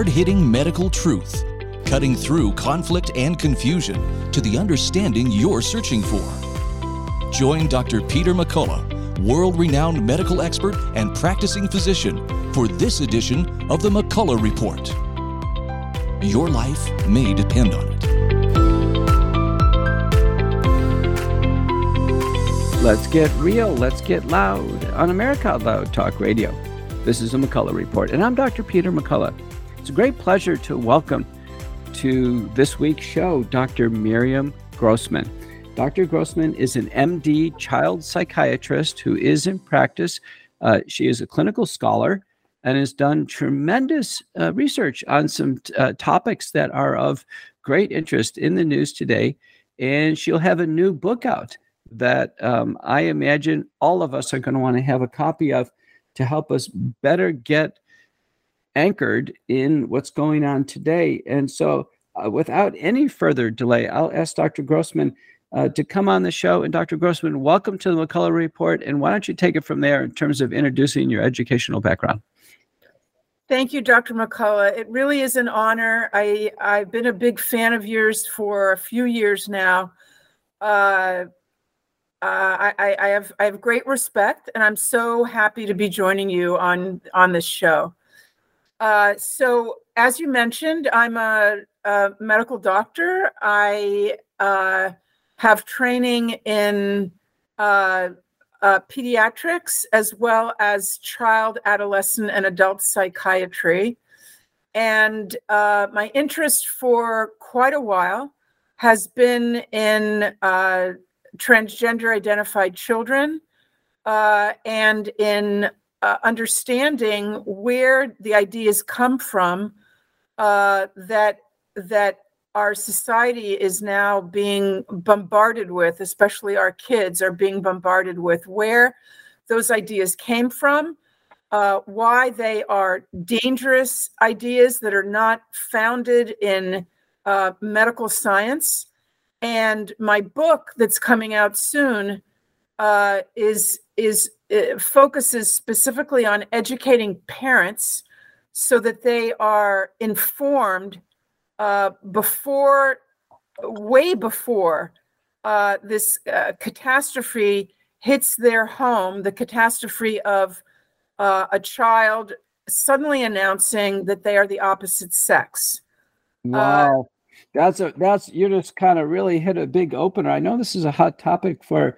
hard hitting medical truth, cutting through conflict and confusion to the understanding you're searching for. Join Dr. Peter McCullough, world renowned medical expert and practicing physician, for this edition of the McCullough Report. Your life may depend on it. Let's get real, let's get loud on America Out Loud Talk Radio. This is the McCullough Report, and I'm Dr. Peter McCullough. A great pleasure to welcome to this week's show Dr. Miriam Grossman. Dr. Grossman is an MD child psychiatrist who is in practice. Uh, she is a clinical scholar and has done tremendous uh, research on some uh, topics that are of great interest in the news today. And she'll have a new book out that um, I imagine all of us are going to want to have a copy of to help us better get anchored in what's going on today. And so, uh, without any further delay, I'll ask Dr. Grossman uh, to come on the show. And Dr. Grossman, welcome to the McCullough Report. And why don't you take it from there in terms of introducing your educational background? Thank you, Dr. McCullough. It really is an honor. I, I've been a big fan of yours for a few years now. Uh, uh, I, I, have I have great respect, and I'm so happy to be joining you on on this show. Uh, so, as you mentioned, I'm a, a medical doctor. I uh, have training in uh, uh, pediatrics as well as child, adolescent, and adult psychiatry. And uh, my interest for quite a while has been in transgender identified children uh, and in uh, understanding where the ideas come from uh, that that our society is now being bombarded with, especially our kids are being bombarded with, where those ideas came from, uh, why they are dangerous ideas that are not founded in uh, medical science, and my book that's coming out soon uh, is is uh, focuses specifically on educating parents so that they are informed uh, before way before uh, this uh, catastrophe hits their home the catastrophe of uh, a child suddenly announcing that they are the opposite sex. Wow that's a that's you just kind of really hit a big opener. I know this is a hot topic for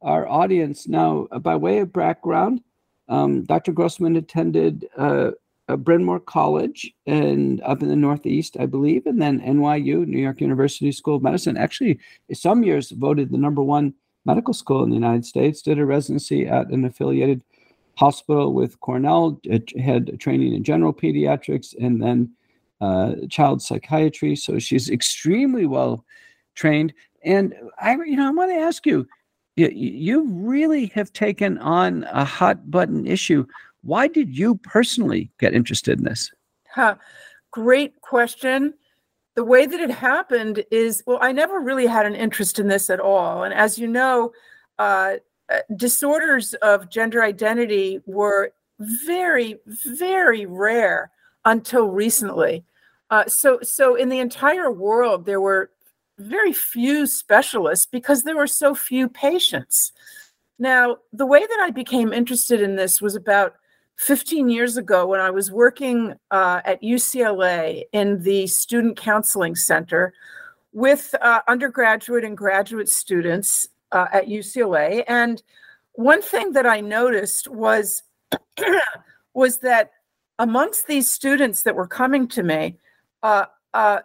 our audience now. Uh, by way of background, um, Dr. Grossman attended uh, Bryn Mawr College and up in the Northeast, I believe, and then NYU, New York University School of Medicine. Actually, some years voted the number one medical school in the United States. Did a residency at an affiliated hospital with Cornell. Had training in general pediatrics, and then uh, child psychiatry. So she's extremely well trained. And I, you know, I want to ask you, you, you really have taken on a hot button issue. Why did you personally get interested in this? Huh. Great question. The way that it happened is well, I never really had an interest in this at all. And as you know, uh, uh disorders of gender identity were very, very rare until recently. Uh, so, so in the entire world, there were very few specialists because there were so few patients. Now, the way that I became interested in this was about 15 years ago when I was working uh, at UCLA in the Student Counseling Center with uh, undergraduate and graduate students uh, at UCLA. And one thing that I noticed was was that amongst these students that were coming to me, uh, uh,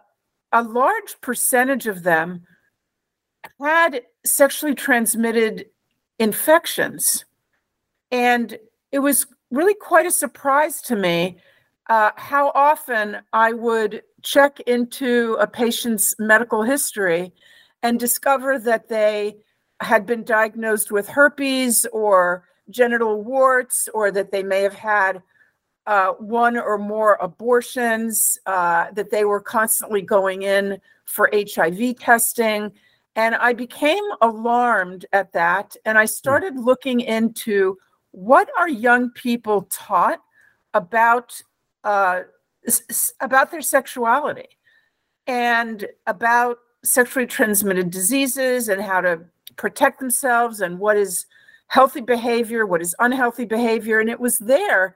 a large percentage of them had sexually transmitted infections. And it was really quite a surprise to me uh, how often I would check into a patient's medical history and discover that they had been diagnosed with herpes or genital warts, or that they may have had uh, one or more abortions, uh, that they were constantly going in for HIV testing. And I became alarmed at that. And I hmm. started looking into what are young people taught about uh, about their sexuality and about sexually transmitted diseases and how to protect themselves and what is healthy behavior, what is unhealthy behavior. And it was there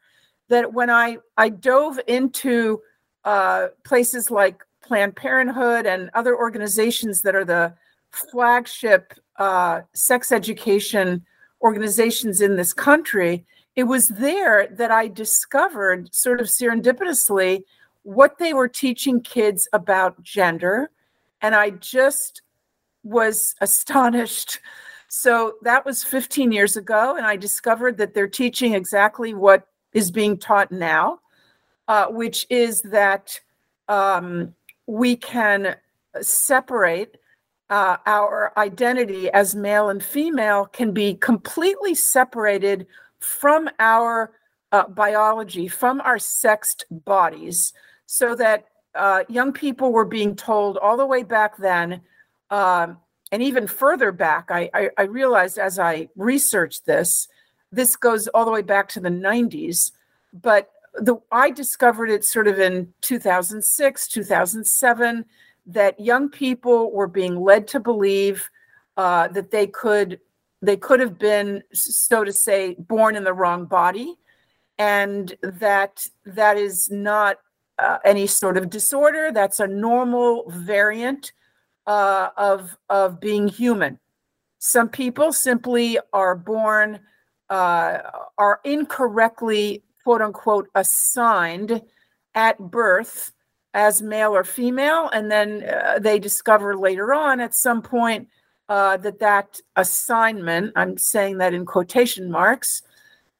that when I, I dove into uh, places like Planned Parenthood and other organizations that are the flagship uh, sex education organizations in this country, it was there that I discovered, sort of serendipitously, what they were teaching kids about gender. And I just was astonished. So that was 15 years ago. And I discovered that they're teaching exactly what is being taught now, uh, which is that um, we can separate uh, our identity as male and female can be completely separated from our uh, biology, from our sexed bodies, so that uh, young people were being told all the way back then, um, and even further back. I, I, I realized as I researched this, this goes all the way back to the 90s, but the I discovered it sort of in 2006, 2007 that young people were being led to believe uh, that they could they could have been so to say born in the wrong body and that that is not uh, any sort of disorder. That's a normal variant uh, of of being human. Some people simply are born uh, are incorrectly quote unquote assigned at birth as male or female, and then uh, they discover later on at some point uh, that that assignment, I'm saying that in quotation marks,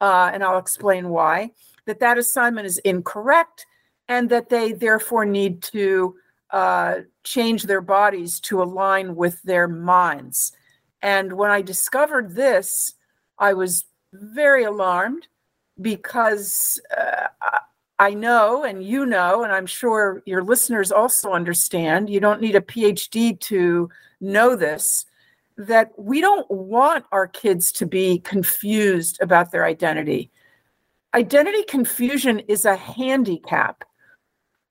uh, and I'll explain why, that that assignment is incorrect, and that they therefore need to uh, change their bodies to align with their minds. And when I discovered this, I was very alarmed because uh, I know, and you know, and I'm sure your listeners also understand, you don't need a PhD to know this, that we don't want our kids to be confused about their identity. Identity confusion is a handicap.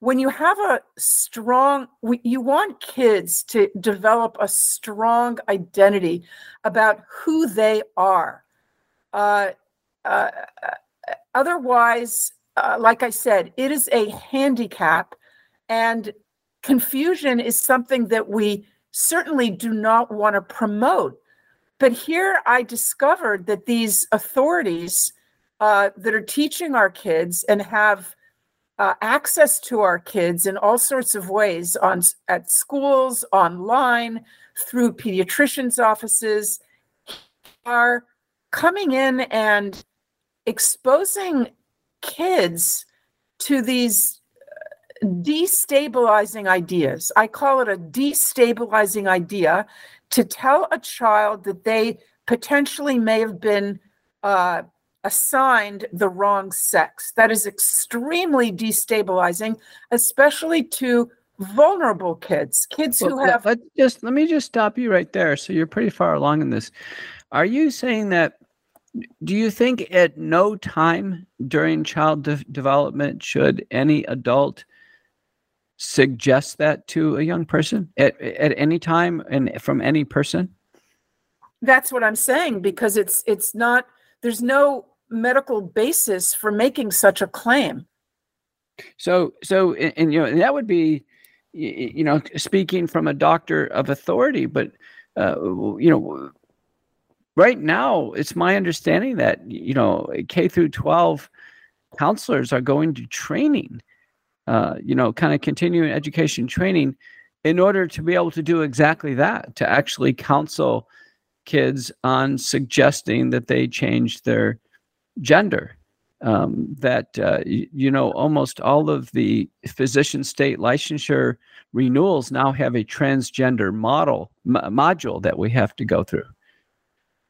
When you have a strong, you want kids to develop a strong identity about who they are. Uh, uh, otherwise, uh, like I said, it is a handicap, and confusion is something that we certainly do not want to promote. But here I discovered that these authorities uh, that are teaching our kids and have uh, access to our kids in all sorts of ways on at schools, online, through pediatricians' offices, are coming in and exposing kids to these uh, destabilizing ideas. I call it a destabilizing idea to tell a child that they potentially may have been uh, assigned the wrong sex. That is extremely destabilizing, especially to vulnerable kids, kids well, who have. Let just let me just stop you right there. So you're pretty far along in this. Are you saying that do you think at no time during child de- development should any adult suggest that to a young person? At, at any time and from any person? That's what i'm saying because it's it's not there's no medical basis for making such a claim. So so and, and you know that would be you know speaking from a doctor of authority but uh, you know right now it's my understanding that you know k through 12 counselors are going to training uh, you know kind of continuing education training in order to be able to do exactly that to actually counsel kids on suggesting that they change their gender. Um, that uh, you, you know almost all of the physician state licensure renewals now have a transgender model module that we have to go through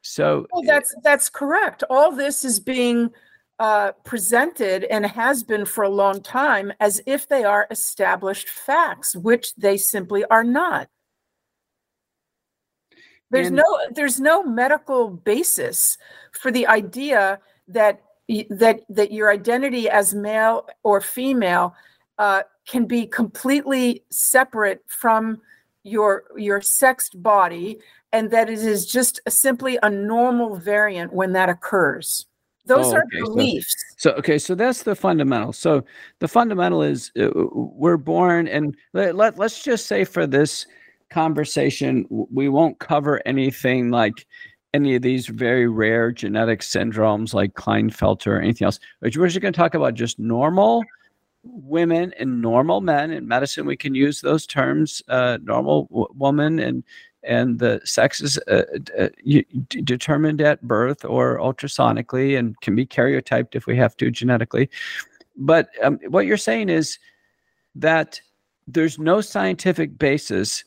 so well, that's that's correct. All this is being uh, presented and has been for a long time as if they are established facts, which they simply are not. There's and, no there's no medical basis for the idea that that that your identity as male or female uh, can be completely separate from your your sexed body and that it is just simply a normal variant when that occurs those oh, are okay. beliefs so, so, okay so that's the fundamental so the fundamental is uh, we're born and let, let, let's just say for this conversation we won't cover anything like any of these very rare genetic syndromes like Klinefelter or anything else. We're just going to talk about just normal women and normal men. In medicine, we can use those terms, uh, normal w- woman and and the sex is uh, uh, determined at birth or ultrasonically and can be karyotyped if we have to genetically. But um, what you're saying is that there's no scientific basis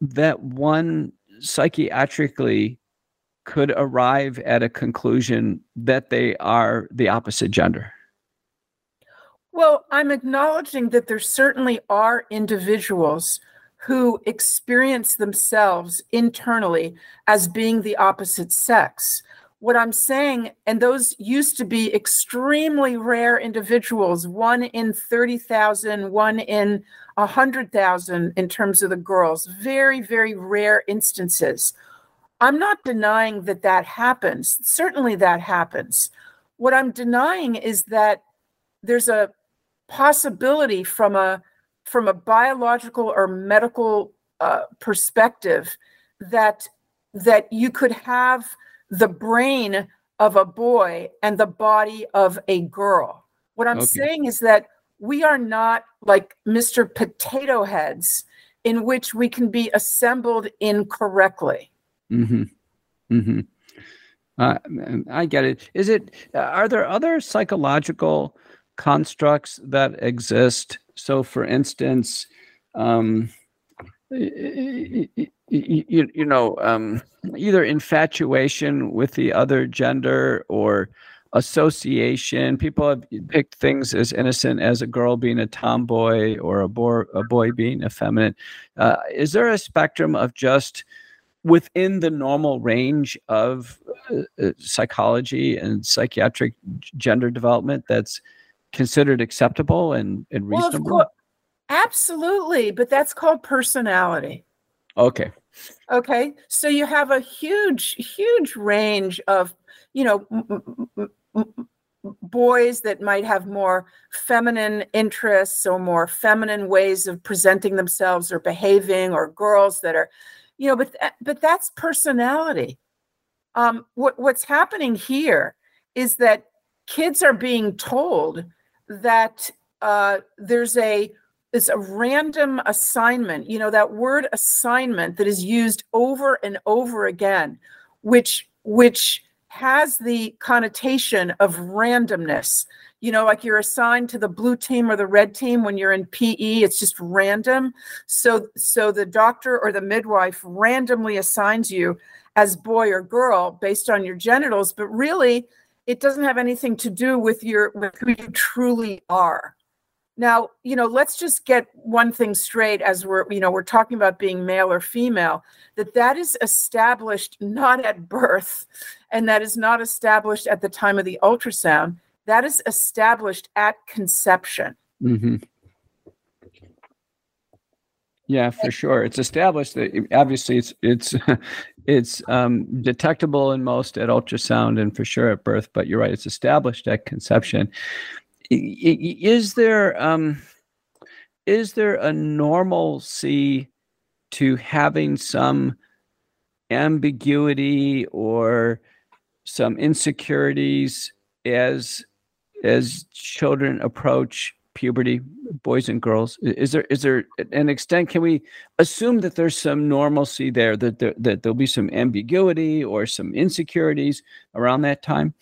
that one psychiatrically could arrive at a conclusion that they are the opposite gender? Well, I'm acknowledging that there certainly are individuals who experience themselves internally as being the opposite sex. What I'm saying, and those used to be extremely rare individuals, one in 30,000, one in 100,000 in terms of the girls, very, very rare instances. I'm not denying that that happens. Certainly that happens. What I'm denying is that there's a possibility from a from a biological or medical uh, perspective that that you could have the brain of a boy and the body of a girl. What I'm okay. saying is that we are not like Mr. Potato Heads in which we can be assembled incorrectly. Mm-hmm. Mm-hmm. Uh, I get it. Is it? Uh, are there other psychological constructs that exist? So, for instance, um, you, you, know, um, either infatuation with the other gender or association. People have picked things as innocent as a girl being a tomboy or a boy, a boy being effeminate. Uh, is there a spectrum of just within the normal range of uh, uh, psychology and psychiatric gender development that's considered acceptable and, and reasonable? Well, absolutely, but that's called personality. Okay. Okay. So you have a huge, huge range of, you know, m- m- m- boys that might have more feminine interests or more feminine ways of presenting themselves or behaving, or girls that are you know but but that's personality um what what's happening here is that kids are being told that uh there's a it's a random assignment you know that word assignment that is used over and over again which which has the connotation of randomness you know, like you're assigned to the blue team or the red team when you're in PE, it's just random. So so the doctor or the midwife randomly assigns you as boy or girl based on your genitals, but really it doesn't have anything to do with your with who you truly are. Now, you know, let's just get one thing straight as we're, you know, we're talking about being male or female, that that is established not at birth and that is not established at the time of the ultrasound that is established at conception. Mm-hmm. Yeah, for sure. It's established that obviously it's it's it's um, detectable in most at ultrasound and for sure at birth. But you're right; it's established at conception. Is there um, is there a normalcy to having some ambiguity or some insecurities as as children approach puberty boys and girls is there is there an extent can we assume that there's some normalcy there that there, that there'll be some ambiguity or some insecurities around that time?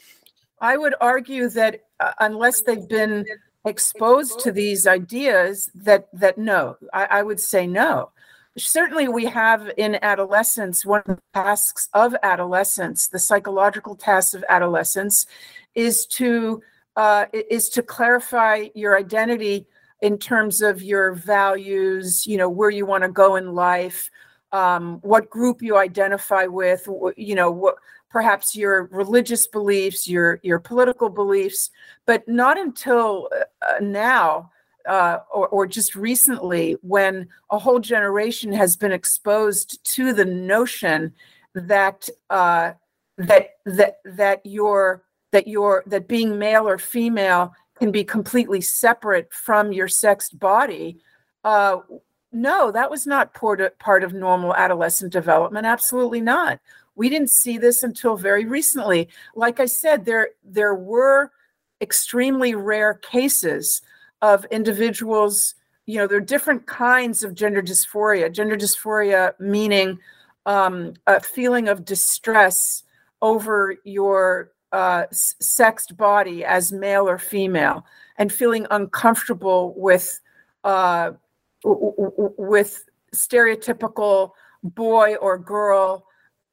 I would argue that uh, unless they've been exposed to these ideas that that no I, I would say no. Certainly we have in adolescence one of the tasks of adolescence the psychological tasks of adolescence is to uh, is to clarify your identity in terms of your values, you know, where you want to go in life, um, what group you identify with, you know, what perhaps your religious beliefs, your your political beliefs, but not until uh, now uh, or, or just recently when a whole generation has been exposed to the notion that uh, that that that your that your that being male or female can be completely separate from your sexed body. Uh, no, that was not part of, normal adolescent development. Absolutely not. We didn't see this until very recently. Like I said, there there were extremely rare cases of individuals. You know, there are different kinds of gender dysphoria. Gender dysphoria meaning um, a feeling of distress over your uh, sexed body as male or female and feeling uncomfortable with uh, with stereotypical boy or girl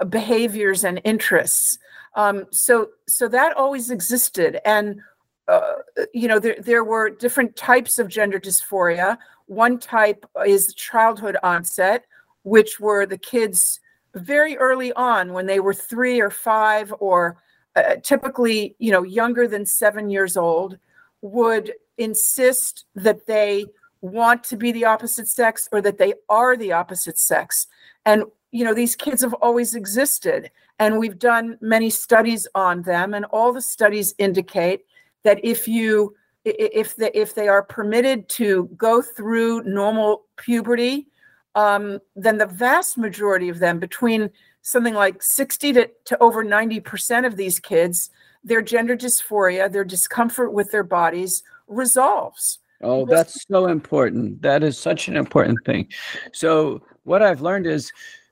behaviors and interests. Um, so so that always existed, and uh, you know there there were different types of gender dysphoria. One type is childhood onset, which were the kids very early on when they were three or five or uh, typically you know younger than seven years old would insist that they want to be the opposite sex or that they are the opposite sex. And you know these kids have always existed and we've done many studies on them and all the studies indicate that if you if the, if they are permitted to go through normal puberty um, then the vast majority of them between something like 60 to, to over 90% of these kids their gender dysphoria their discomfort with their bodies resolves. Oh that's so important. That is such an important thing. So what i've learned is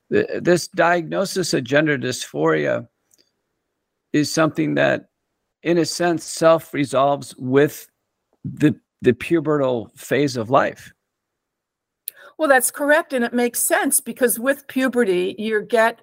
this diagnosis of gender dysphoria is something that in a sense self resolves with the the pubertal phase of life. Well that's correct and it makes sense because with puberty you get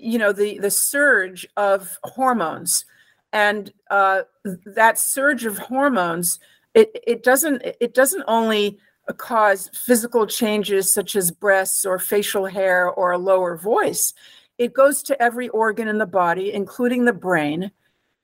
you know the the surge of hormones and uh, that surge of hormones it it doesn't it doesn't only cause physical changes such as breasts or facial hair or a lower voice. It goes to every organ in the body, including the brain,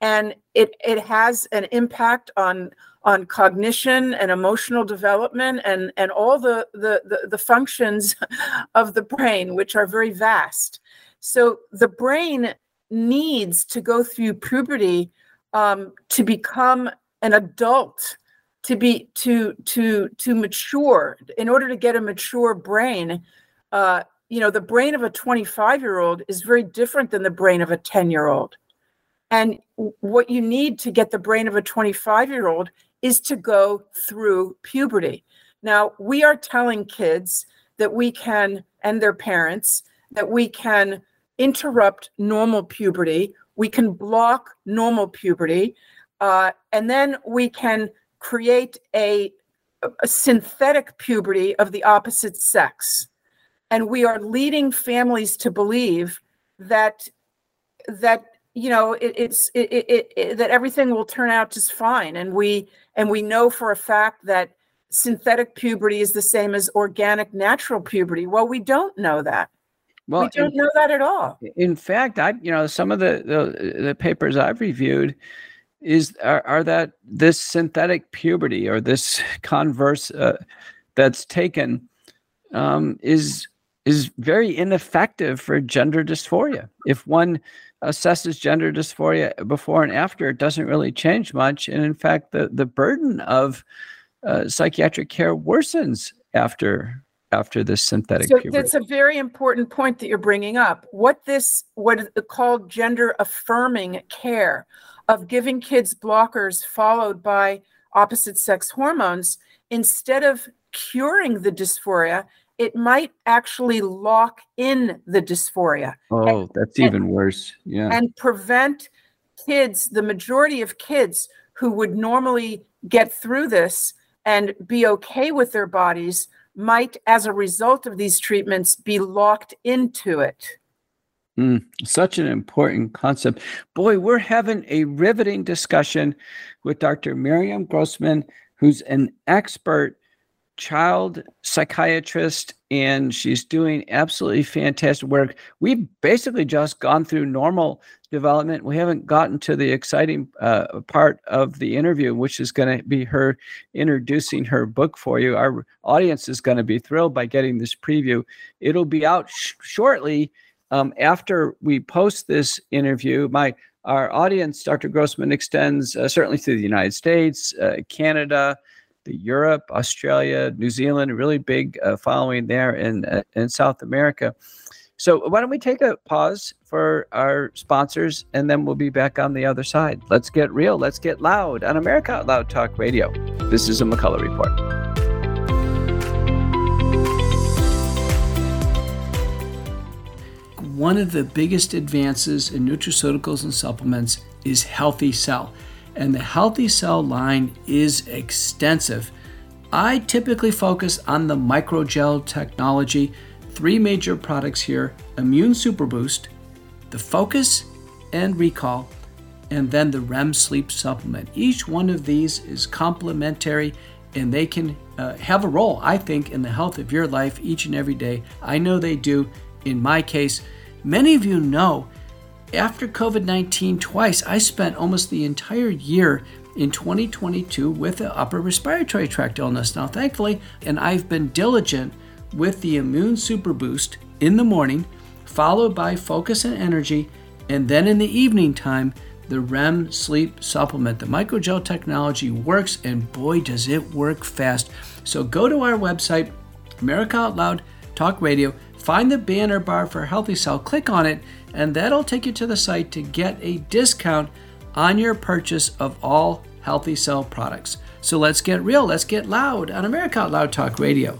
and it it has an impact on on cognition and emotional development and and all the the the, the functions of the brain, which are very vast. So the brain needs to go through puberty um, to become an adult to be to to to mature. In order to get a mature brain uh you know the brain of a 25 year old is very different than the brain of a 10 year old and what you need to get the brain of a 25 year old is to go through puberty. Now we are telling kids that we can and their parents that we can interrupt normal puberty. We can block normal puberty uh, and then we can create a, a synthetic puberty of the opposite sex. And we are leading families to believe that that you know it, it's it, it, it, that everything will turn out just fine. And we and we know for a fact that synthetic puberty is the same as organic natural puberty. Well we don't know that well we don't in, know that at all in fact i you know some of the the, the papers i've reviewed is are, are that this synthetic puberty or this converse uh, that's taken um, is is very ineffective for gender dysphoria. If one assesses gender dysphoria before and after, it doesn't really change much, and in fact, the the burden of uh, psychiatric care worsens after after this synthetic so puberty. that's a very important point that you're bringing up what this what is called gender affirming care of giving kids blockers followed by opposite sex hormones, instead of curing the dysphoria, it might actually lock in the dysphoria. Oh, and, that's even and, worse. Yeah. And prevent kids, the majority of kids who would normally get through this and be okay with their bodies, might, as a result of these treatments, be locked into it. Mm, such an important concept. Boy, we're having a riveting discussion with Dr. Miriam Grossman, who's an expert child psychiatrist and she's doing absolutely fantastic work. We've basically just gone through normal development. We haven't gotten to the exciting uh, part of the interview, which is going to be her introducing her book for you. Our audience is going to be thrilled by getting this preview. It'll be out sh- shortly um, after we post this interview. My our audience, Dr. Grossman, extends uh, certainly to the United States, uh, Canada, Europe, Australia, New Zealand, really big uh, following there in uh, in South America. So why don't we take a pause for our sponsors and then we'll be back on the other side. Let's get real. Let's get loud on America Out Loud Talk Radio. This is a McCullough Report. One of the biggest advances in nutraceuticals and supplements is Healthy Cell and the Healthy Cell line is extensive. I typically focus on the microgel technology. Three major products here Immune Super Boost, the Focus and Recall, and then the REM sleep supplement. Each one of these is complementary and they can uh, have a role, I think, in the health of your life each and every day. I know they do in my case. Many of you know after COVID 19 twice, I spent almost the entire year in 2022 with an upper respiratory tract illness. Now, thankfully, and I've been diligent with the Immune Super Boost in the morning, followed by Focus and Energy, and then in the evening time, the REM sleep supplement. The microgel technology works, and boy, does it work fast. So go to our website, America Out Loud Talk Radio, find the banner bar for Healthy Cell, click on it, and that'll take you to the site to get a discount on your purchase of all Healthy Cell products. So let's get real, let's get loud on America Out Loud Talk Radio.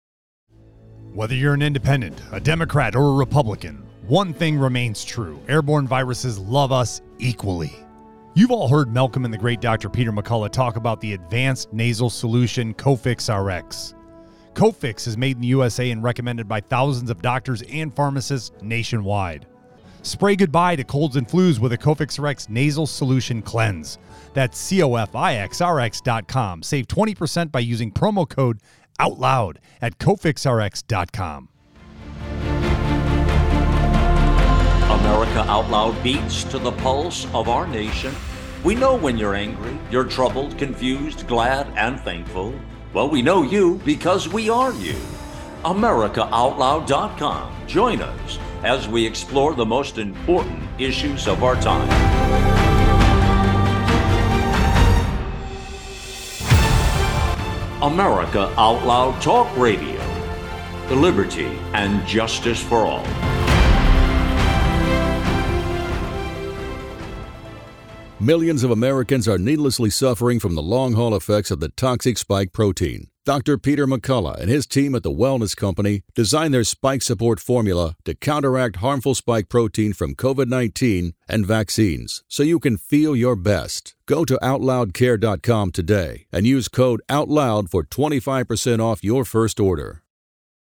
Whether you're an independent, a Democrat, or a Republican, one thing remains true airborne viruses love us equally. You've all heard Malcolm and the great Dr. Peter McCullough talk about the advanced nasal solution Cofix RX. Cofix is made in the USA and recommended by thousands of doctors and pharmacists nationwide. Spray goodbye to colds and flus with a Cofix RX nasal solution cleanse. That's COFIXRX.com. Save 20% by using promo code out loud at cofixrx.com. America Out Loud beats to the pulse of our nation. We know when you're angry, you're troubled, confused, glad, and thankful. Well, we know you because we are you. AmericaOutloud.com. Join us as we explore the most important issues of our time. America Out Loud Talk Radio. The liberty and justice for all. Millions of Americans are needlessly suffering from the long haul effects of the toxic spike protein. Dr. Peter McCullough and his team at the Wellness Company designed their spike support formula to counteract harmful spike protein from COVID 19 and vaccines so you can feel your best. Go to OutLoudCare.com today and use code OUTLOUD for 25% off your first order.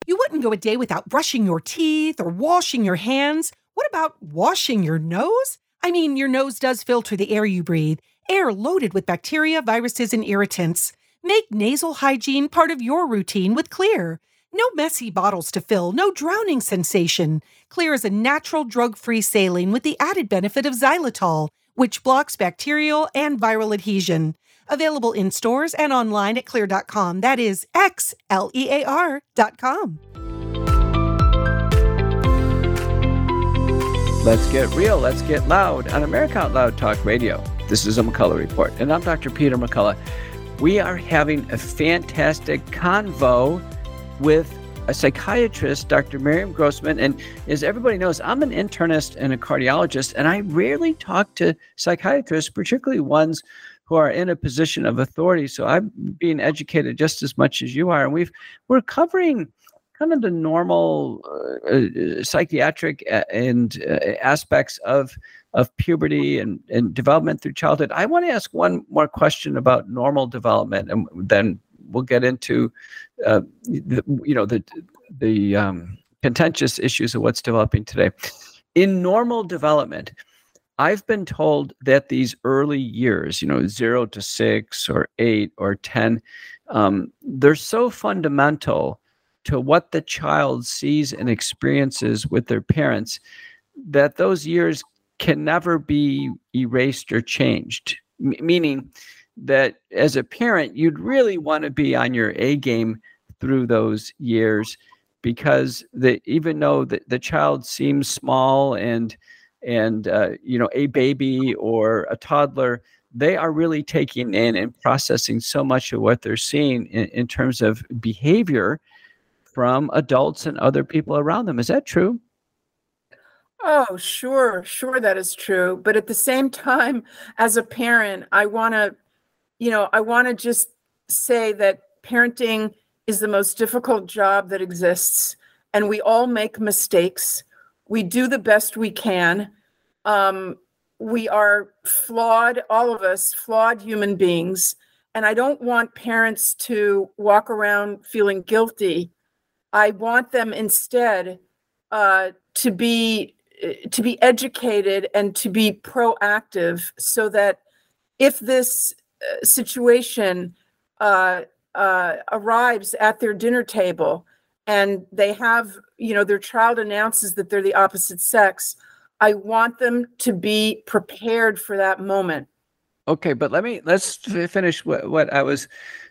You wouldn't go a day without brushing your teeth or washing your hands. What about washing your nose? I mean, your nose does filter the air you breathe, air loaded with bacteria, viruses, and irritants. Make nasal hygiene part of your routine with Xlear. No messy bottles to fill, no drowning sensation. Xlear is a natural drug free saline with the added benefit of xylitol, which blocks bacterial and viral adhesion. Available in stores and online at xlear.com. That is X L E A R.com. Let's get real, let's get loud on America Out Loud Talk Radio. This is a McCullough Report, and I'm Dr. Peter McCullough. We are having a fantastic convo with a psychiatrist, Dr. Miriam Grossman. And as everybody knows, I'm an internist and a cardiologist, and I rarely talk to psychiatrists, particularly ones who are in a position of authority. So I'm being educated just as much as you are. And we've we're covering kind of the normal uh, uh, psychiatric and uh, aspects of of puberty and, and development through childhood. I want to ask one more question about normal development, and then we'll get into uh, the, you know the the um, contentious issues of what's developing today. In normal development, I've been told that these early years, you know, zero to six or eight or ten, um, they're so fundamental to what the child sees and experiences with their parents that those years can never be erased or changed. M- meaning that as a parent, you'd really want to be on your A game through those years because the, even though the, the child seems small and and uh, you know a baby or a toddler they are really taking in and processing so much of what they're seeing in, in terms of behavior from adults and other people around them. Is that true? Oh, sure, sure, that is true. But at the same time, as a parent, I want to, you know, I want to just say that parenting is the most difficult job that exists, and we all make mistakes. We do the best we can. Um, we are flawed, all of us, flawed human beings. And I don't want parents to walk around feeling guilty I want them instead uh, to be to be educated and to be proactive, so that if this uh, situation uh, uh, arrives at their dinner table and they have, you know, their child announces that they're the opposite sex, I want them to be prepared for that moment. Okay, but let me let's finish what, what I was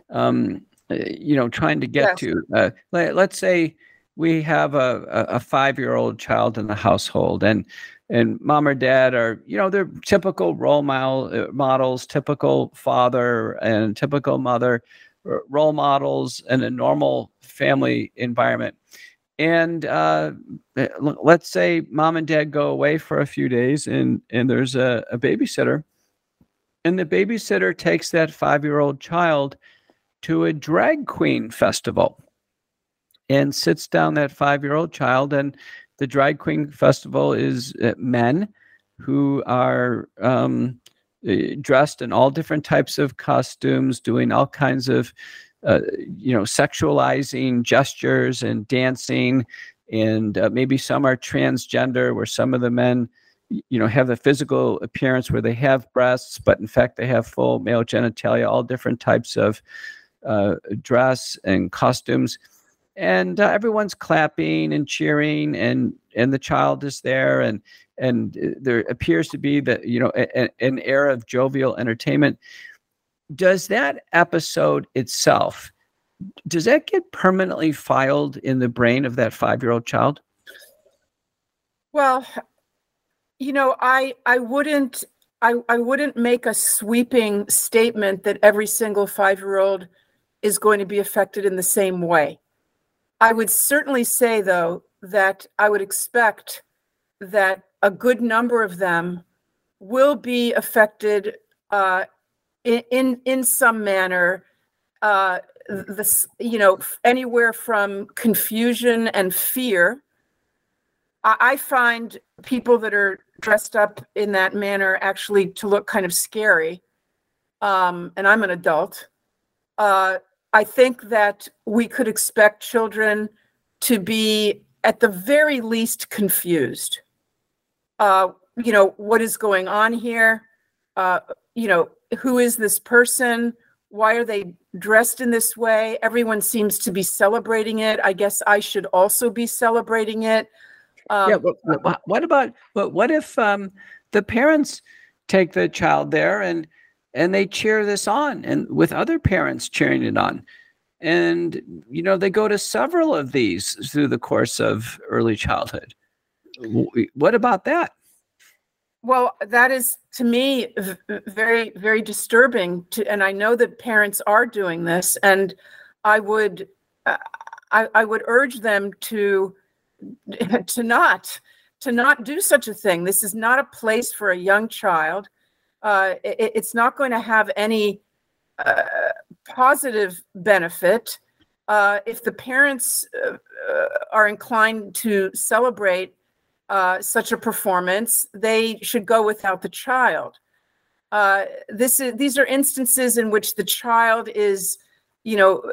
um, uh, you know trying to get yes. to uh, let, us say we have a, a five-year-old child in the household and and mom or dad are you know they're typical role model, uh, models typical father and typical mother role models in a normal family environment. And uh, let's say mom and dad go away for a few days and and there's a, a babysitter and the babysitter takes that five-year-old child to a drag queen festival and sits down that five year old child. And the drag queen festival is uh, men who are um, uh, dressed in all different types of costumes, doing all kinds of, uh, you know, sexualizing gestures and dancing. And uh, maybe some are transgender, where some of the men, you know, have a physical appearance where they have breasts, but in fact they have full male genitalia, all different types of uh, dress and costumes, and uh, everyone's clapping and cheering, and and the child is there, and and uh, there appears to be that you know a, a, an air of jovial entertainment. Does that episode itself? Does that get permanently filed in the brain of that five-year-old child? Well, you know, I I wouldn't I, I wouldn't make a sweeping statement that every single five year old is going to be affected in the same way. I would certainly say, though, that I would expect that a good number of them will be affected uh, in, in, in some manner. Uh, this, you know, anywhere from confusion and fear. I, I find people that are dressed up in that manner actually to look kind of scary. Um, and I'm an adult. Uh, I think that we could expect children to be, at the very least, confused. Uh, you know, what is going on here? Uh, you know, who is this person? Why are they dressed in this way? Everyone seems to be celebrating it. I guess I should also be celebrating it. Um, yeah. But what about? But what if um, the parents take the child there and and they cheer this on and with other parents cheering it on and you know they go to several of these through the course of early childhood what about that Well, that is to me very, very disturbing. To, and I know that parents are doing this, and I would, uh, I, I would urge them to, to not, to not do such a thing. This is not a place for a young child. Uh, it, it's not going to have any uh, positive benefit. Uh, if the parents uh, are inclined to celebrate uh, such a performance, they should go without the child. Uh, this is these are instances in which the child is, you know,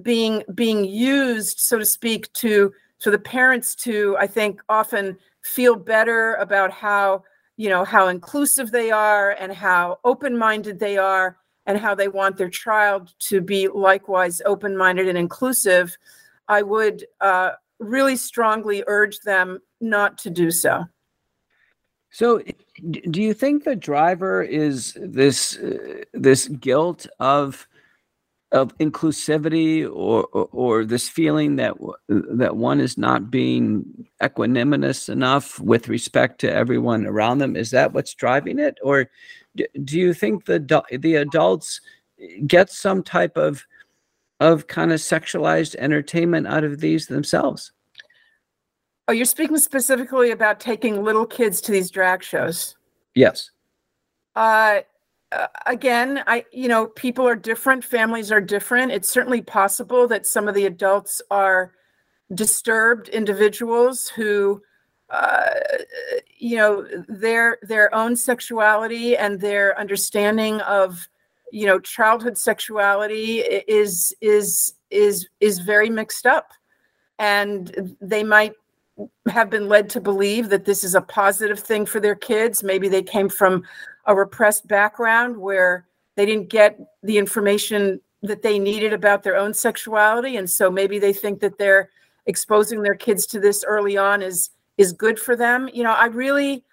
being being used, so to speak, to for the parents to, I think, often feel better about how you know how inclusive they are and how open-minded they are and how they want their child to be likewise open-minded and inclusive. I would uh, really strongly urge them not to do so. So, do you think the driver is this uh, this guilt of of inclusivity, or, or, or this feeling that that one is not being equanimous enough with respect to everyone around them? Is that what's driving it, or do you think the the adults get some type of of kind of sexualized entertainment out of these themselves? Oh, you're speaking specifically about taking little kids to these drag shows. Yes. Uh, uh, again, I you know people are different, families are different. It's certainly possible that some of the adults are disturbed individuals who uh, you know their their own sexuality and their understanding of you know childhood sexuality is is is is very mixed up and they might have been led to believe that this is a positive thing for their kids. Maybe they came from a repressed background where they didn't get the information that they needed about their own sexuality. And so maybe they think that they're exposing their kids to this early on is is good for them. You know, I really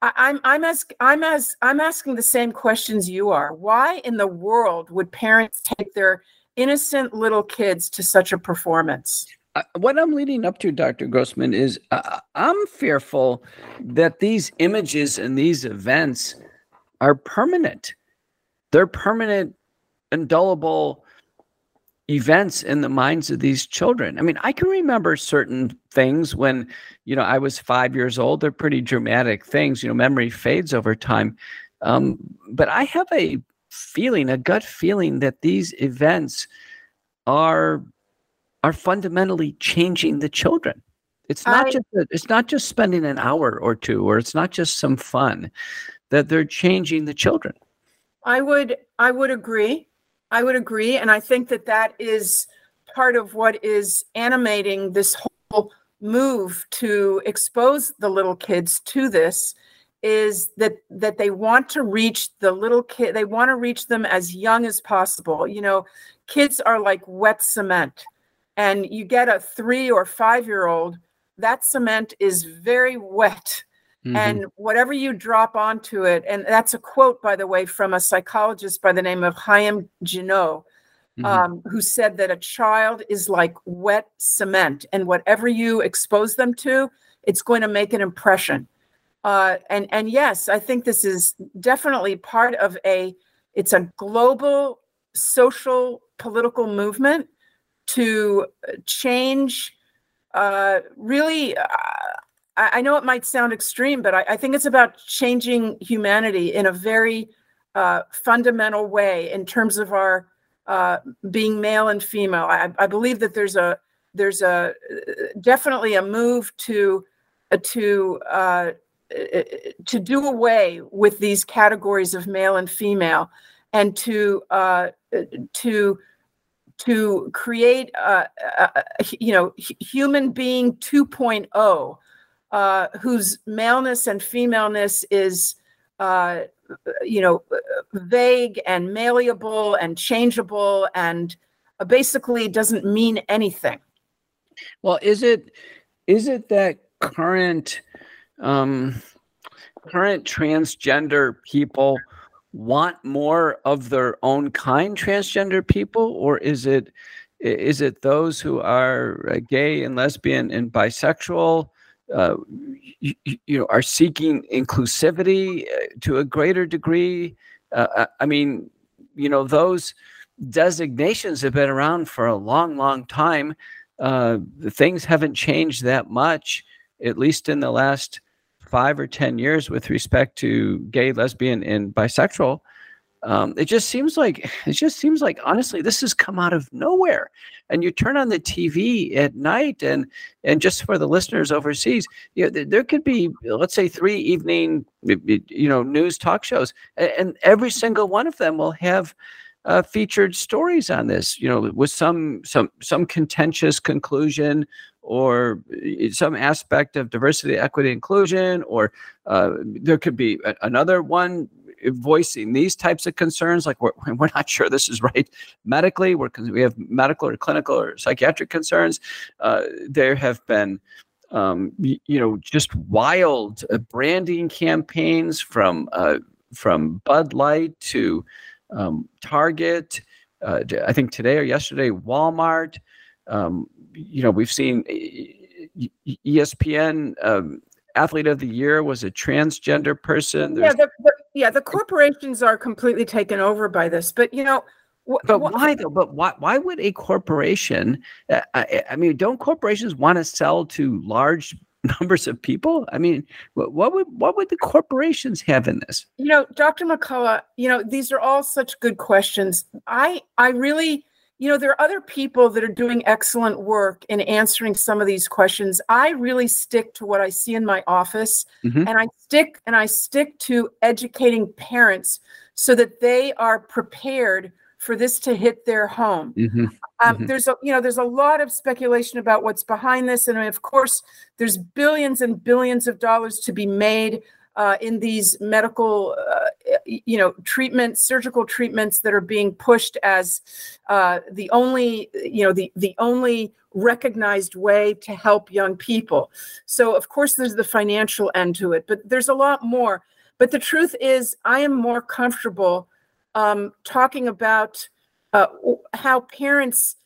I, I'm I'm as I'm as I'm asking the same questions you are. Why in the world would parents take their innocent little kids to such a performance? what I'm leading up to, Dr. Grossman, is uh, I'm fearful that these images and these events are permanent. They're permanent, indelible events in the minds of these children. I mean, I can remember certain things when, you know, I was five years old. They're pretty dramatic things. You know, memory fades over time. Um, but I have a feeling, a gut feeling that these events are are fundamentally changing the children. It's not I, just it's not just spending an hour or two, or it's not just some fun. That they're changing the children. I would I would agree. I would agree, and I think that that is part of what is animating this whole move to expose the little kids to this is that that they want to reach the little kid they want to reach them as young as possible you know kids are like wet cement and you get a three or five year old, that cement is very wet. Mm-hmm. And whatever you drop onto it, and that's a quote, by the way, from a psychologist by the name of Haim Ginott, mm-hmm. um, who said that a child is like wet cement, and whatever you expose them to, it's going to make an impression. Uh, and and yes, I think this is definitely part of a. It's a global social political movement to change uh, really uh, I, know it might sound extreme but I, I, think it's about changing humanity in a very uh, fundamental way in terms of our uh, being male and female. I, I, believe that there's a there's a definitely a move to uh, to uh, to do away with these categories of male and female and to to to create a, a, a you know human being 2.0 uh, whose maleness and femaleness is uh, you know vague and malleable and changeable and basically doesn't mean anything. Well is it is it that current um current transgender people want more of their own kind transgender people? Or is it is it those who are uh, gay and lesbian and bisexual uh, you, you, know, are seeking inclusivity uh, to a greater degree. Uh, I mean, you know, those designations have been around for a long, long time. Uh, things haven't changed that much, at least in the last five or 10 years, with respect to gay, lesbian, and bisexual. Um, it just seems like it just seems like honestly this has come out of nowhere. And you turn on the tv at night and and just for the listeners overseas you know, there could be let's say three evening you know news talk shows and every single one of them will have uh, featured stories on this, you know, with some some some contentious conclusion or some aspect of diversity, equity, inclusion, or uh, there could be a, another one voicing these types of concerns, like we're, we're not sure this is right medically. We're, we have medical or clinical or psychiatric concerns. Uh, there have been um, you, you, know, just wild uh, branding campaigns from uh, from Bud Light to um, Target. Uh, I think today or yesterday, Walmart. Um, you know, we've seen ESPN um, athlete of the year was a transgender person. There's, yeah, the, the, yeah, the corporations are completely taken over by this. But you know, wh- but wh- why though? But why? Why would a corporation? Uh, I, I mean, don't corporations want to sell to large numbers of people? I mean, what, what, would what would the corporations have in this? You know, Dr. McCullough, you know, these are all such good questions. I I really, you know, there are other people that are doing excellent work in answering some of these questions. I really stick to what I see in my office mm-hmm. and I stick and I stick to educating parents so that they are prepared for this to hit their home. Mm-hmm. Um, mm-hmm. There's a you know there's a lot of speculation about what's behind this, and of course there's billions and billions of dollars to be made uh, in these medical uh, you know treatments, surgical treatments that are being pushed as uh, the only you know the the only recognized way to help young people. So of course there's the financial end to it, but there's a lot more. But the truth is, I am more comfortable um, talking about uh, how parents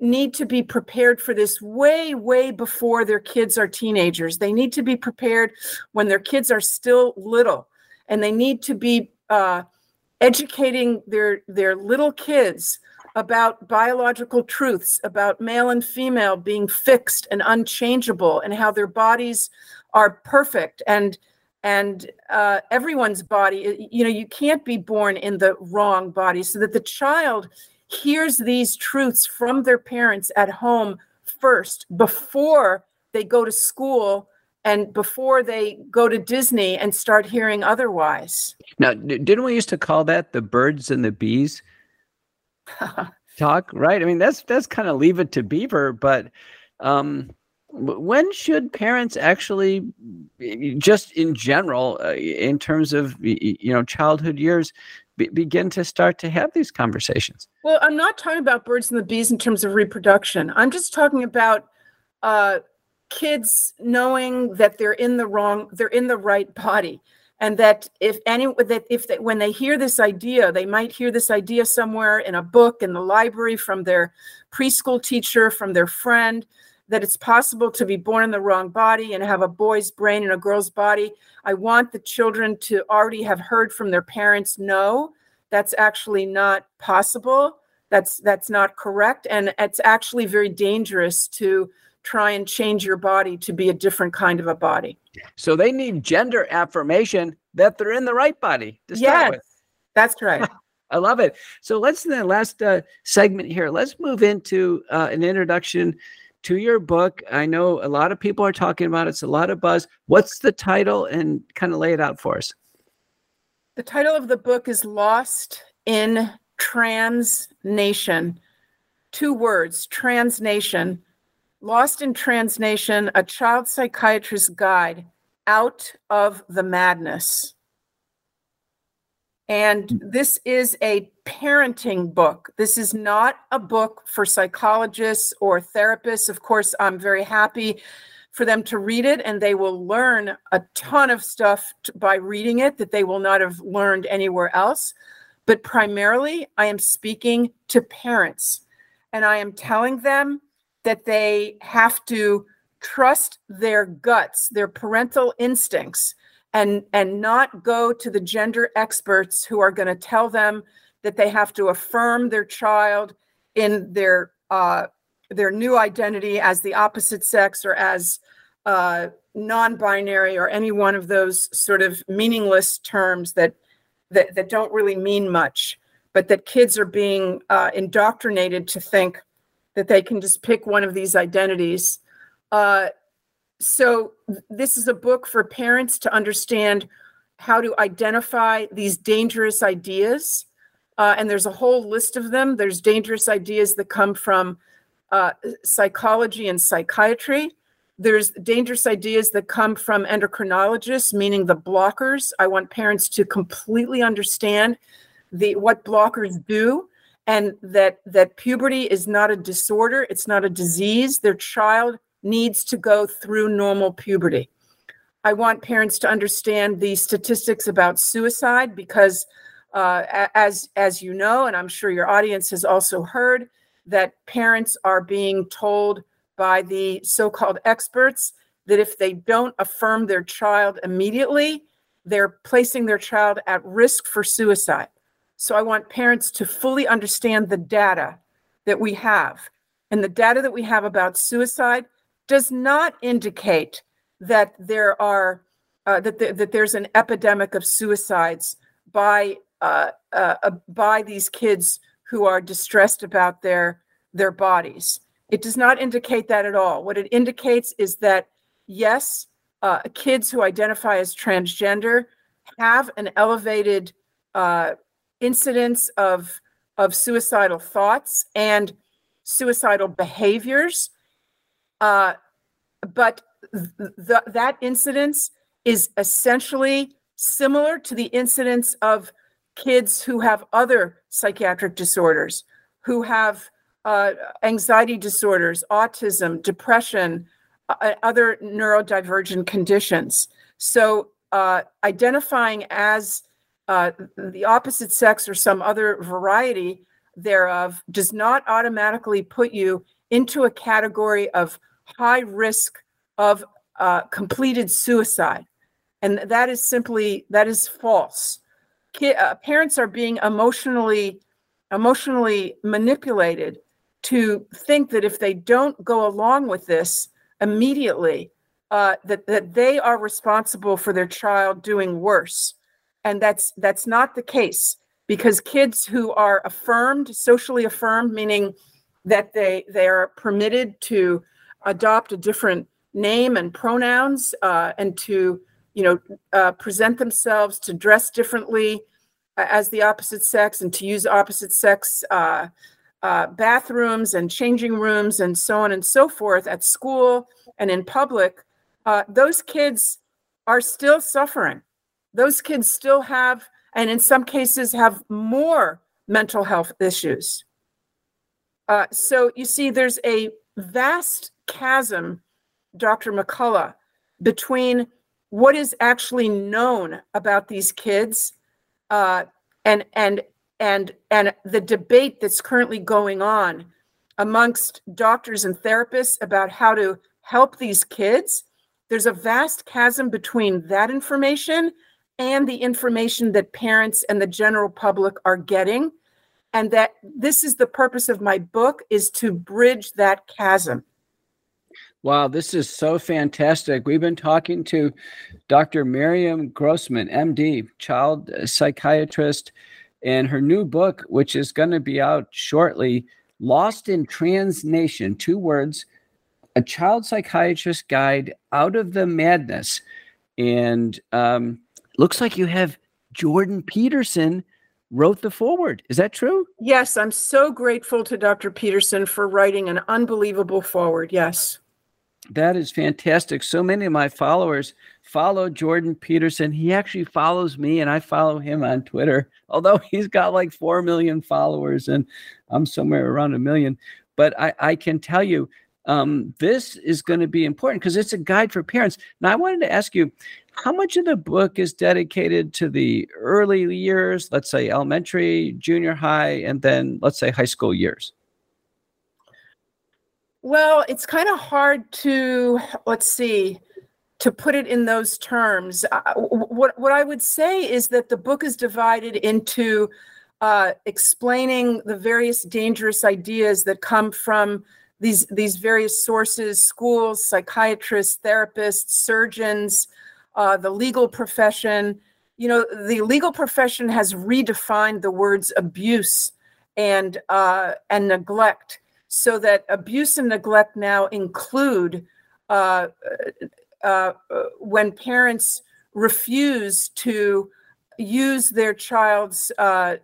need to be prepared for this way, way before their kids are teenagers. They need to be prepared when their kids are still little, and they need to be uh, educating their their little kids about biological truths, about male and female being fixed and unchangeable, and how their bodies are perfect and and uh, everyone's body you know you can't be born in the wrong body so that the child hears these truths from their parents at home first before they go to school and before they go to disney and start hearing otherwise. Now didn't we used to call that the birds and the bees? Talk right? I mean that's that's kind of leave it to beaver but um when should parents actually just in general uh, in terms of you know childhood years be, begin to start to have these conversations. Well i'm not talking about birds and the bees in terms of reproduction. I'm just talking about uh, kids knowing that they're in the wrong they're in the right body. And that if any that if they, when they hear this idea they might hear this idea somewhere in a book in the library from their preschool teacher from their friend that it's possible to be born in the wrong body and have a boy's brain and a girl's body. I want the children to already have heard from their parents, no, that's actually not possible. That's that's not correct. And it's actually very dangerous to try and change your body to be a different kind of a body. So they need gender affirmation that they're in the right body to start yes, with. That's right. I love it. So let's in the last uh, segment here. Let's move into uh, an introduction to your book. I know a lot of people are talking about it. It's a lot of buzz. What's the title and kind of lay it out for us? The title of the book is Lost in Trans Nation. Two words, Trans Nation. Lost in Trans Nation, a child psychiatrist's guide out of the madness. And mm. this is a parenting book. This is not a book for psychologists or therapists. Of course, I'm very happy for them to read it, and they will learn a ton of stuff t- by reading it that they will not have learned anywhere else. But primarily, I am speaking to parents, and I am telling them that they have to trust their guts, their parental instincts, and and not go to the gender experts who are going to tell them that they have to affirm their child in their uh, their new identity as the opposite sex or as uh, non-binary or any one of those sort of meaningless terms that that, that don't really mean much, but that kids are being uh, indoctrinated to think that they can just pick one of these identities. Uh, so this is a book for parents to understand how to identify these dangerous ideas. Uh, and there's a whole list of them. There's dangerous ideas that come from uh, psychology and psychiatry. There's dangerous ideas that come from endocrinologists, meaning the blockers. I want parents to completely understand the what blockers do and that that puberty is not a disorder, it's not a disease. Their child needs to go through normal puberty. I want parents to understand the statistics about suicide because uh, as as you know, and I'm sure your audience has also heard, that parents are being told by the so called experts that if they don't affirm their child immediately, they're placing their child at risk for suicide. So I want parents to fully understand the data that we have. And the data that we have about suicide does not indicate that there are uh, that, that there's an epidemic of suicides by uh, uh, uh by these kids who are distressed about their their bodies. It does not indicate that at all. What it indicates is that, yes, uh, kids who identify as transgender have an elevated uh, incidence of, of suicidal thoughts and suicidal behaviors. Uh, but th- that incidence is essentially similar to the incidence of kids who have other psychiatric disorders, who have uh, anxiety disorders, autism, depression, uh, other neurodivergent conditions. So, uh, identifying as uh, the opposite sex or some other variety thereof does not automatically put you into a category of high risk of uh, completed suicide. And that is simply that is false. Ki- uh, parents are being emotionally emotionally manipulated to think that if they don't go along with this immediately, uh, that that they are responsible for their child doing worse, and that's that's not the case because kids who are affirmed, socially affirmed, meaning that they they are permitted to adopt a different name and pronouns uh, and to you know uh, present themselves to dress differently uh, as the opposite sex and to use opposite sex uh, uh, bathrooms and changing rooms and so on and so forth at school and in public, uh, those kids are still suffering. Those kids still have, and in some cases, have more mental health issues. Uh, so you see, there's a vast chasm, Dr. McCullough, between what is actually known about these kids uh, and and and and the debate that's currently going on amongst doctors and therapists about how to help these kids there's a vast chasm between that information and the information that parents and the general public are getting and that this is the purpose of my book is to bridge that chasm Wow, this is so fantastic. We've been talking to Dr. Miriam Grossman, MD, child psychiatrist, and her new book, which is going to be out shortly, Lost in Trans Nation, two words, a child psychiatrist guide out of the madness. And um, looks like you have Jordan Peterson wrote the foreword. Is that true? Yes, I'm so grateful to Dr. Peterson for writing an unbelievable foreword. Yes. That is fantastic. So many of my followers follow Jordan Peterson. He actually follows me and I follow him on Twitter, although he's got like 4 million followers and I'm somewhere around a million. But I, I can tell you, um, this is going to be important because it's a guide for parents. Now, I wanted to ask you how much of the book is dedicated to the early years, let's say elementary, junior high, and then let's say high school years? Well, it's kind of hard to, let's see, to put it in those terms. Uh, what, what I would say is that the book is divided into uh, explaining the various dangerous ideas that come from these, these various sources schools, psychiatrists, therapists, surgeons, uh, the legal profession. You know, the legal profession has redefined the words abuse and uh, and neglect so that abuse and neglect now include uh, uh, when parents refuse to use their child's uh,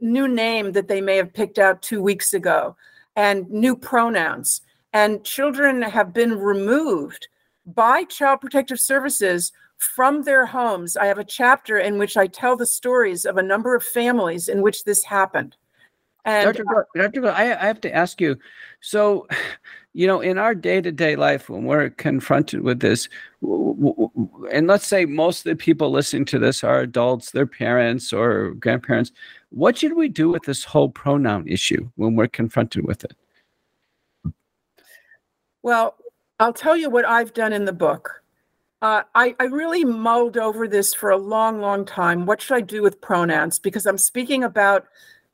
new name that they may have picked out two weeks ago and new pronouns. And children have been removed by Child Protective Services from their homes. I have a chapter in which I tell the stories of a number of families in which this happened. And Dr. Dr. I, I have to ask you. So, you know, in our day to day life, when we're confronted with this, and let's say most of the people listening to this are adults, their parents or grandparents, what should we do with this whole pronoun issue when we're confronted with it? Well, I'll tell you what I've done in the book. Uh, I, I really mulled over this for a long, long time. What should I do with pronouns? Because I'm speaking about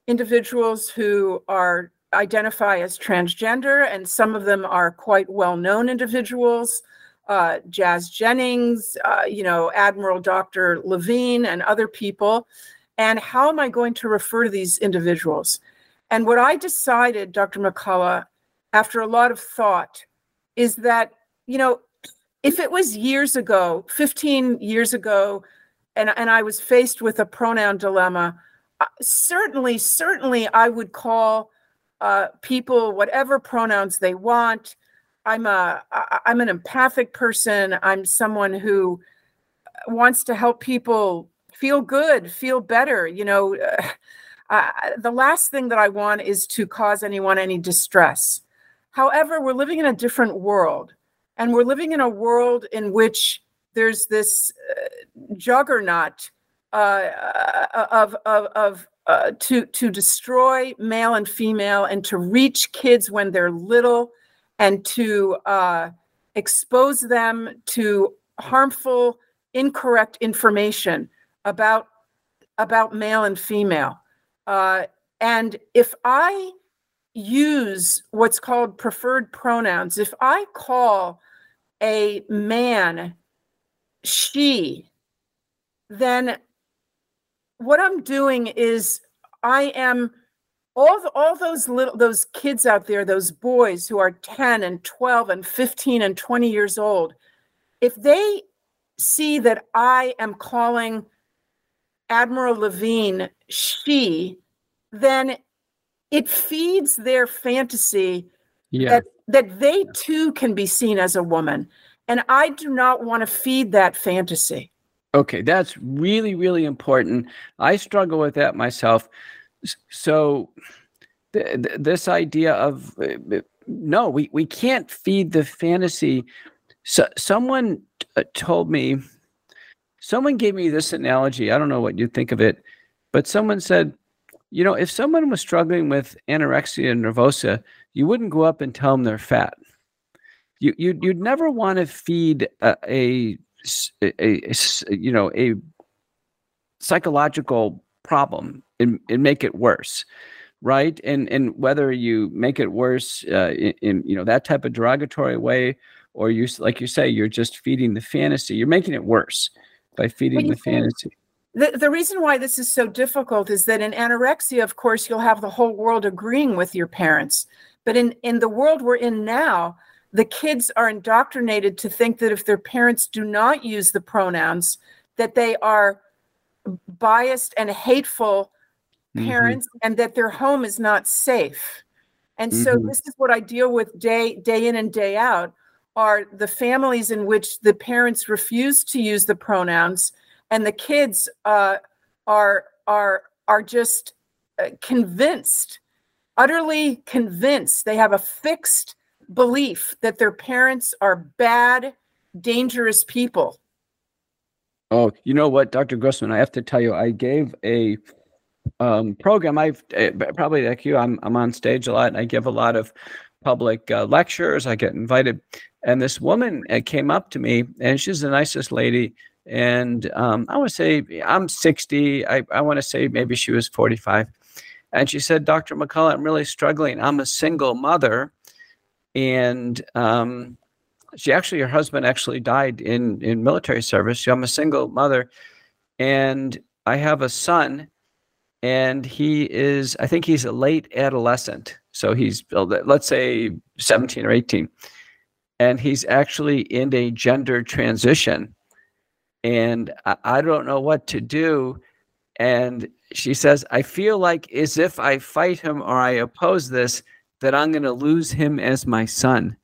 individuals who are identify as transgender, and some of them are quite well-known individuals. Uh, Jazz Jennings, uh, you know, Admiral Dr. Levine, and other people. And how am I going to refer to these individuals? And what I decided, Dr. McCullough, after a lot of thought, is that, you know, if it was years ago, 15 years ago, and, and I was faced with a pronoun dilemma, certainly, certainly, I would call uh, people whatever pronouns they want. I'm a I'm an empathic person. I'm someone who wants to help people feel good, feel better. You know, uh, the last thing that I want is to cause anyone any distress. However, we're living in a different world, and we're living in a world in which there's this uh, juggernaut uh, of of, of uh, to to destroy male and female and to reach kids when they're little and to uh, expose them to harmful incorrect information about about male and female. Uh, and if i use what's called preferred pronouns if i call a man she then what I'm doing is I am all the, all those little those kids out there, those boys who are 10 and 12 and 15 and 20 years old, if they see that I am calling Admiral Levine she, then it feeds their fantasy yeah. that, that they too can be seen as a woman. And I do not want to feed that fantasy. Okay, that's really, really important. I struggle with that myself. So, th- th- this idea of uh, no, we, we can't feed the fantasy. So, someone t- told me, someone gave me this analogy. I don't know what you think of it, but someone said, you know, if someone was struggling with anorexia nervosa, you wouldn't go up and tell them they're fat. You, you'd, you'd never want to feed a, a a, a, you know a psychological problem and, and make it worse right? And and whether you make it worse uh, in, in, you know that type of derogatory way or you like you say you're just feeding the fantasy you're making it worse by feeding the fantasy. The, the reason why this is so difficult is that in anorexia of course you'll have the whole world agreeing with your parents. But in in the world we're in now the kids are indoctrinated to think that if their parents do not use the pronouns, that they are biased and hateful mm-hmm. parents mm-hmm. and that their home is not safe. And mm-hmm. so this is what I deal with day day in and day out are the families in which the parents refuse to use the pronouns and the kids uh, are are are just uh, convinced utterly convinced they have a fixed belief that their parents are bad, dangerous people. Oh, you know what, Dr. Grossman, I have to tell you, I gave a um, program, I've uh, probably like you, I'm I'm on stage a lot. And I give a lot of public uh, lectures. I get invited, and this woman uh, came up to me, and she's the nicest lady. And um, I want to say I'm 60. I, I want to say maybe she was 45. And she said, Dr. McCullough, I'm really struggling. I'm a single mother. And um, she actually, her husband actually died in, in military service. So I'm a single mother. And I have a son, and he is, I think he's a late adolescent. So he's, let's say 17 or 18. And he's actually in a gender transition. And I, I don't know what to do. And she says, I feel like as if I fight him or I oppose this, that I'm going to lose him as my son.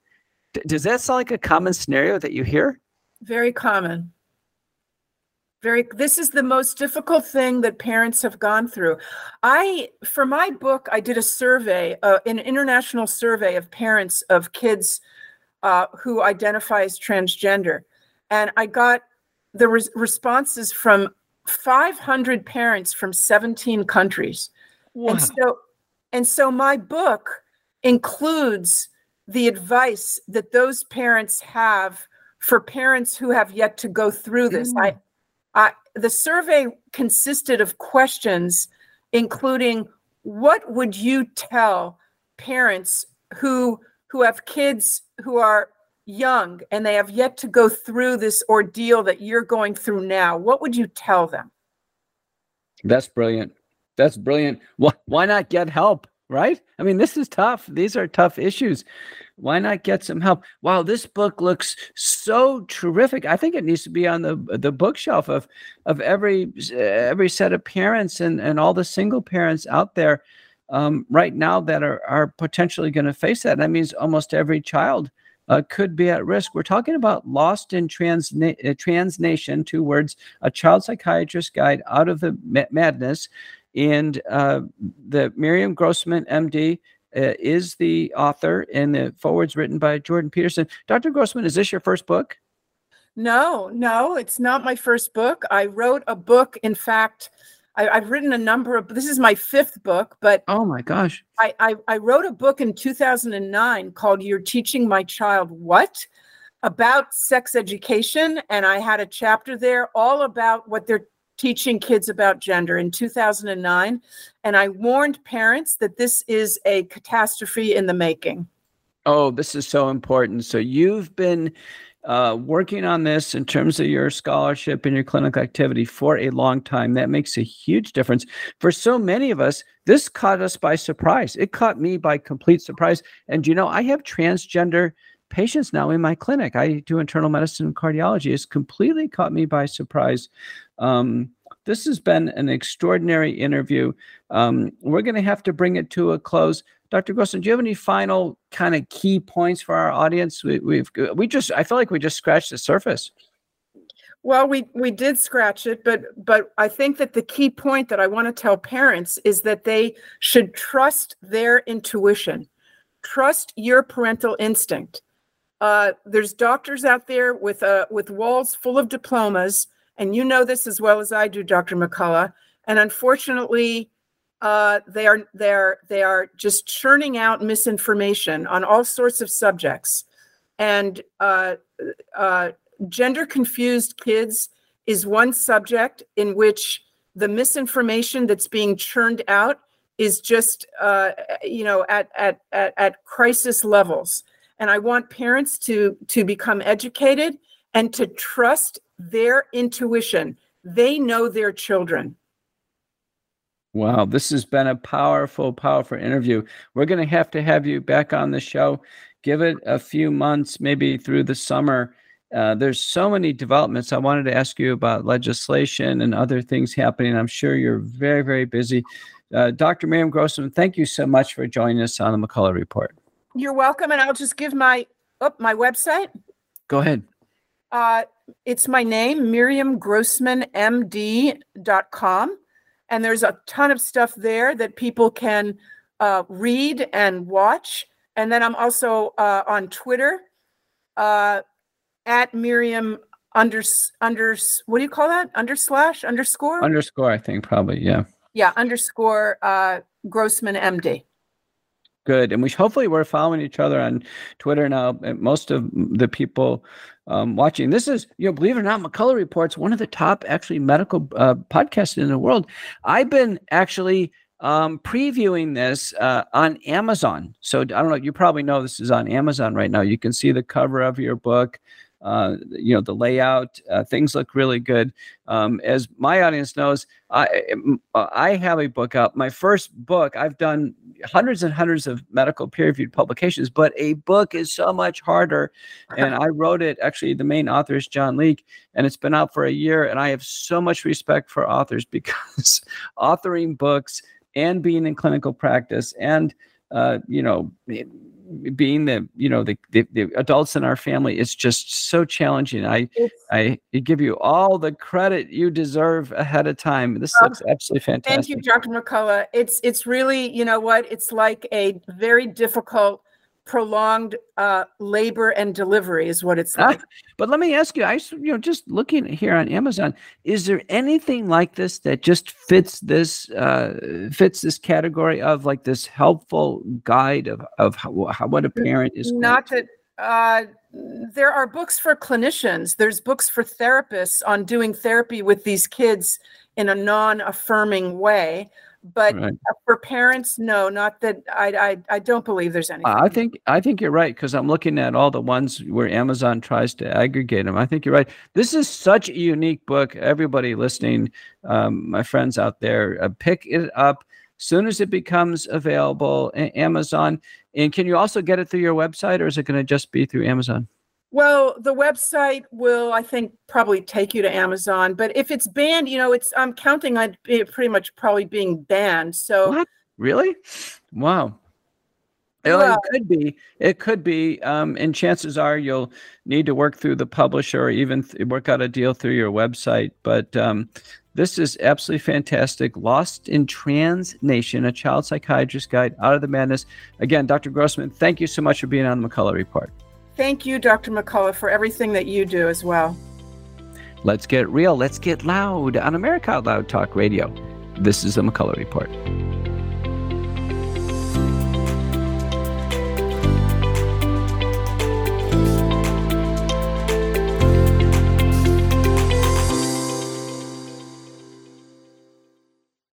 D- does that sound like a common scenario that you hear? Very common. Very, this is the most difficult thing that parents have gone through. I, for my book, I did a survey, uh, an international survey of parents of kids uh, who identify as transgender. And I got the res- responses from 500 parents from 17 countries. Wow. And so and so my book includes the advice that those parents have for parents who have yet to go through this. Mm. I, I the survey consisted of questions including what would you tell parents who who have kids who are young and they have yet to go through this ordeal that you're going through now, what would you tell them? That's brilliant. That's brilliant. Why, why not get help? Right? I mean, this is tough. These are tough issues. Why not get some help? Wow, this book looks so terrific. I think it needs to be on the the bookshelf of of every every set of parents and and all the single parents out there um, right now that are are potentially going to face that. That means almost every child uh, could be at risk. We're talking about Lost in Trans, uh, Trans Nation, two words, a child psychiatrist guide out of the madness. And uh, the Miriam Grossman, MD, uh, is the author, and the foreword's written by Jordan Peterson. Dr. Grossman, is this your first book? No, no, it's not my first book. I wrote a book, in fact, I, have written a number of. This is my fifth book, but oh my gosh, I, I I wrote a book in 2009 called "You're Teaching My Child What." about sex education and i had a chapter there all about what they're teaching kids about gender in 2009 and i warned parents that this is a catastrophe in the making oh this is so important so you've been uh, working on this in terms of your scholarship and your clinical activity for a long time. That makes a huge difference. For so many of us, this caught us by surprise. It caught me by complete surprise. And you know, I have transgender patients now in my clinic. I do internal medicine and cardiology. It's completely caught me by surprise. Um, this has been an extraordinary interview. Um, we're going to have to bring it to a close. Dr. Grossman, do you have any final kind of key points for our audience? We, we've we just I feel like we just scratched the surface. Well, we we did scratch it, but but I think that the key point that I want to tell parents is that they should trust their intuition, trust your parental instinct. Uh, there's doctors out there with uh, with walls full of diplomas, and you know this as well as I do, Dr. McCullough. And unfortunately, uh, they are they are they are just churning out misinformation on all sorts of subjects, and uh, uh, gender confused kids is one subject in which the misinformation that's being churned out is just uh, you know at, at at at crisis levels. And I want parents to to become educated and to trust their intuition. They know their children. Wow, this has been a powerful, powerful interview. We're going to have to have you back on the show. Give it a few months, maybe through the summer. Uh, there's so many developments. I wanted to ask you about legislation and other things happening. I'm sure you're very, very busy. Uh, Dr. Miriam Grossman, thank you so much for joining us on the McCullough Report. You're welcome, and I'll just give my up oh, my website. Go ahead. Uh, it's my name, MiriamGrossmanMD.com and there's a ton of stuff there that people can uh, read and watch. And then I'm also uh, on Twitter uh, at Miriam under under what do you call that? Under slash underscore underscore. I think probably yeah. Yeah, underscore uh, Grossman MD. Good, and we hopefully we're following each other on Twitter now. Most of the people um, watching this is, you know, believe it or not, McCullough Reports one of the top actually medical uh, podcasts in the world. I've been actually um, previewing this uh, on Amazon. So I don't know. You probably know this is on Amazon right now. You can see the cover of your book. Uh, you know the layout uh, things look really good. Um, as my audience knows I, I have a book out. My first book i've done hundreds and hundreds of medical peer-reviewed publications but a book is so much harder. And i wrote it actually the main author is john leake and it's been out for a year and i have so much respect for authors because authoring books and being in clinical practice and uh, you know being the you know the, the, the adults in our family it's just so challenging. I i give you all the credit you deserve ahead of time. This um, looks absolutely fantastic thank you dr. Mccullough it's it's really you know what? It's like a very difficult prolonged uh, labor and delivery is what it's like. Ah, but let me ask you, I you know just looking here on Amazon, is there anything like this that just fits this uh, fits this category of like this helpful guide of of how, how what a parent is not that. Uh, there are books for clinicians. There's books for therapists on doing therapy with these kids in a non-affirming way but right. for parents no not that I, I i don't believe there's anything i think i think you're right because i'm looking at all the ones where amazon tries to aggregate them i think you're right. This is such a unique book. Everybody listening um, my friends out there uh, pick it up. Soon as it becomes available amazon. And can you also get it through your website or is it going to just be through amazon well, the website will, I think, probably take you to Amazon. But if it's banned, you know, it's I'm counting on it pretty much probably being banned. So what? Really? Wow. Well, it could be. It could be. Um, and chances are you'll need to work through the publisher or even th- work out a deal through your website. But um, this is absolutely fantastic. Lost in Trans Nation, a child psychiatrist guide out of the madness. Again, Dr. Grossman, thank you so much for being on the McCullough Report. Thank you, Dr. McCullough, for everything that you do as well. Let's get real. Let's get loud on America Out Loud Talk Radio. This is the McCullough Report.